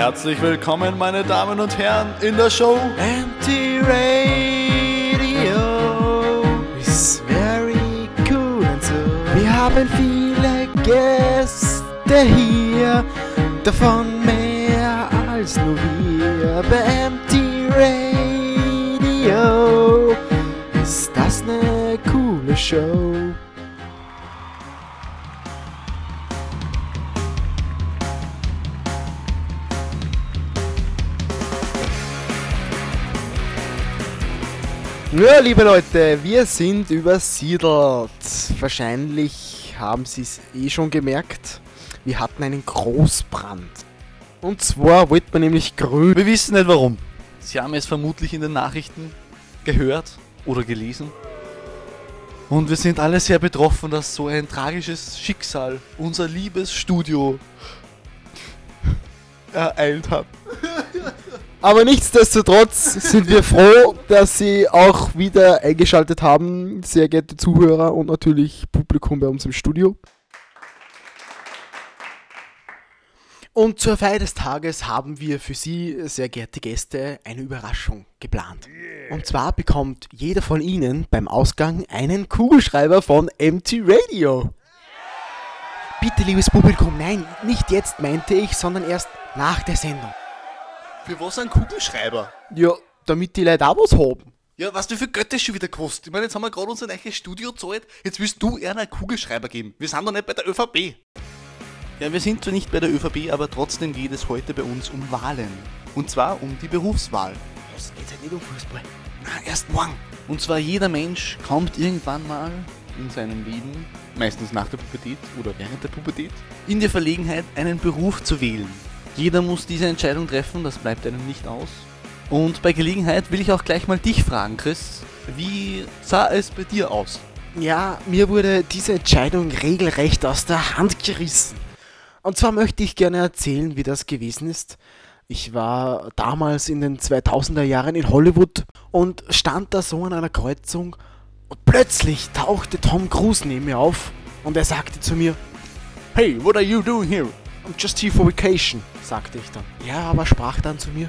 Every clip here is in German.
Herzlich willkommen, meine Damen und Herren, in der Show Anti-Radio is very cool and so. Wir haben viele Gäste hier, davon mehr als nur wir. Bei Anti-Radio ist das eine coole Show. Ja, liebe Leute, wir sind übersiedelt. Wahrscheinlich haben Sie es eh schon gemerkt. Wir hatten einen Großbrand. Und zwar wollte man nämlich grün. Wir wissen nicht warum. Sie haben es vermutlich in den Nachrichten gehört oder gelesen. Und wir sind alle sehr betroffen, dass so ein tragisches Schicksal unser liebes Studio ereilt hat. Aber nichtsdestotrotz sind wir froh, dass Sie auch wieder eingeschaltet haben, sehr geehrte Zuhörer und natürlich Publikum bei uns im Studio. Und zur Feier des Tages haben wir für Sie, sehr geehrte Gäste, eine Überraschung geplant. Und zwar bekommt jeder von Ihnen beim Ausgang einen Kugelschreiber von MT Radio. Bitte, liebes Publikum, nein, nicht jetzt meinte ich, sondern erst nach der Sendung. Für was ein Kugelschreiber? Ja, damit die Leute auch was haben. Ja, was du für Götter schon wieder kostet. Ich meine, jetzt haben wir gerade unser neues Studio gezahlt. Jetzt willst du eher einen Kugelschreiber geben. Wir sind doch nicht bei der ÖVP. Ja, wir sind zwar nicht bei der ÖVP, aber trotzdem geht es heute bei uns um Wahlen. Und zwar um die Berufswahl. Es geht halt nicht um Fußball. Na, erst morgen. Und zwar jeder Mensch kommt irgendwann mal in seinem Leben, meistens nach der Pubertät oder während der Pubertät, in die Verlegenheit, einen Beruf zu wählen. Jeder muss diese Entscheidung treffen, das bleibt einem nicht aus. Und bei Gelegenheit will ich auch gleich mal dich fragen, Chris. Wie sah es bei dir aus? Ja, mir wurde diese Entscheidung regelrecht aus der Hand gerissen. Und zwar möchte ich gerne erzählen, wie das gewesen ist. Ich war damals in den 2000er Jahren in Hollywood und stand da so an einer Kreuzung und plötzlich tauchte Tom Cruise neben mir auf und er sagte zu mir, Hey, what are you doing here? I'm just here for vacation, sagte ich dann. Ja, aber sprach dann zu mir.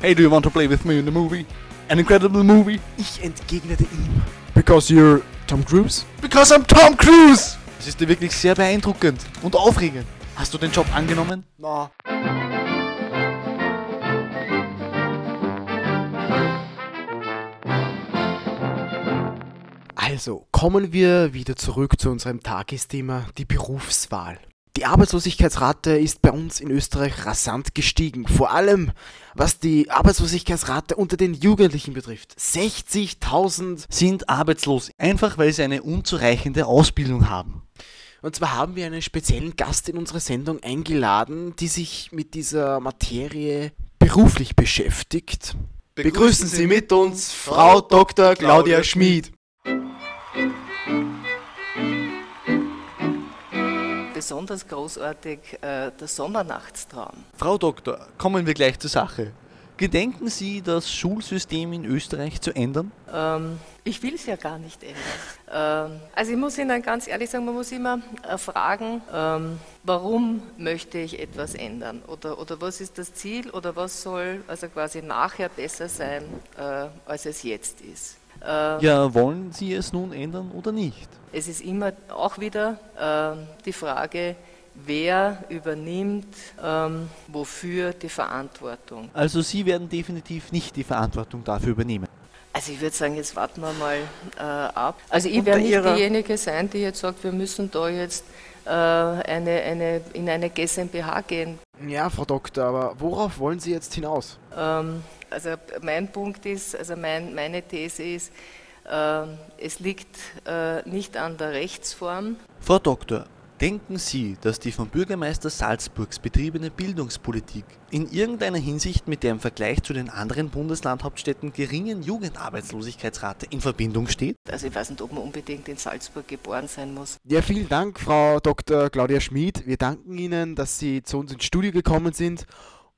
Hey, do you want to play with me in the movie? An incredible movie? Ich entgegnete ihm. Because you're Tom Cruise? Because I'm Tom Cruise! Das ist dir wirklich sehr beeindruckend und aufregend. Hast du den Job angenommen? Na. Also, kommen wir wieder zurück zu unserem Tagesthema, die Berufswahl. Die Arbeitslosigkeitsrate ist bei uns in Österreich rasant gestiegen. Vor allem was die Arbeitslosigkeitsrate unter den Jugendlichen betrifft. 60.000 Sind arbeitslos, einfach weil sie eine unzureichende Ausbildung haben. Und zwar haben wir einen speziellen Gast in unsere Sendung eingeladen, die sich mit dieser Materie beruflich beschäftigt. Begrüßen Sie mit uns Frau Dr. Claudia Schmid. Besonders großartig äh, der Sommernachtstraum. Frau Doktor, kommen wir gleich zur Sache. Gedenken Sie, das Schulsystem in Österreich zu ändern? Ähm, ich will es ja gar nicht ändern. Ähm, also ich muss Ihnen ganz ehrlich sagen, man muss immer äh, fragen, ähm, warum möchte ich etwas ändern? Oder, oder was ist das Ziel? Oder was soll also quasi nachher besser sein, äh, als es jetzt ist? Äh, ja, wollen Sie es nun ändern oder nicht? Es ist immer auch wieder äh, die Frage, wer übernimmt ähm, wofür die Verantwortung. Also Sie werden definitiv nicht die Verantwortung dafür übernehmen. Also ich würde sagen, jetzt warten wir mal äh, ab. Also ich werde nicht diejenige sein, die jetzt sagt, wir müssen da jetzt äh, eine, eine, in eine GmbH gehen. Ja, Frau Doktor, aber worauf wollen Sie jetzt hinaus? Ähm, also mein Punkt ist, also mein, meine These ist, äh, es liegt äh, nicht an der Rechtsform. Frau Doktor, denken Sie, dass die vom Bürgermeister Salzburgs betriebene Bildungspolitik in irgendeiner Hinsicht mit der im Vergleich zu den anderen Bundeslandhauptstädten geringen Jugendarbeitslosigkeitsrate in Verbindung steht? Also ich weiß nicht, ob man unbedingt in Salzburg geboren sein muss. Ja, vielen Dank, Frau Dr. Claudia Schmid. Wir danken Ihnen, dass Sie zu uns ins Studio gekommen sind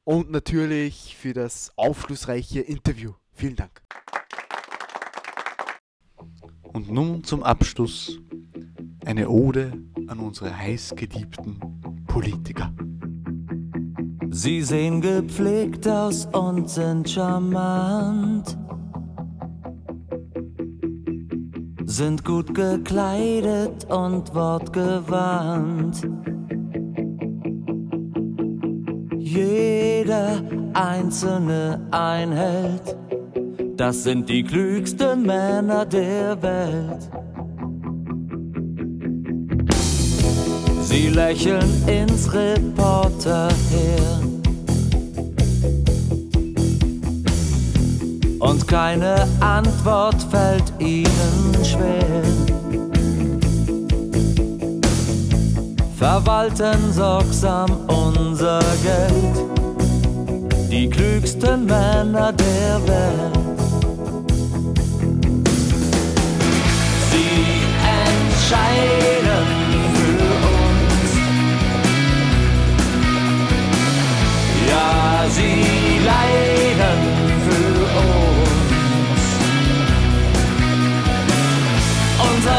und natürlich für das aufschlussreiche Interview. Vielen Dank. Und nun zum Abschluss eine Ode an unsere heißgeliebten Politiker. Sie sehen gepflegt aus und sind charmant. Sind gut gekleidet und wortgewandt. Jeder einzelne Einheld, das sind die klügsten Männer der Welt. Sie lächeln ins Reporter her. Und keine Antwort fällt ihnen schwer. Verwalten sorgsam unser Geld, die klügsten Männer der Welt.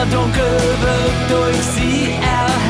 Don't give up, don't see.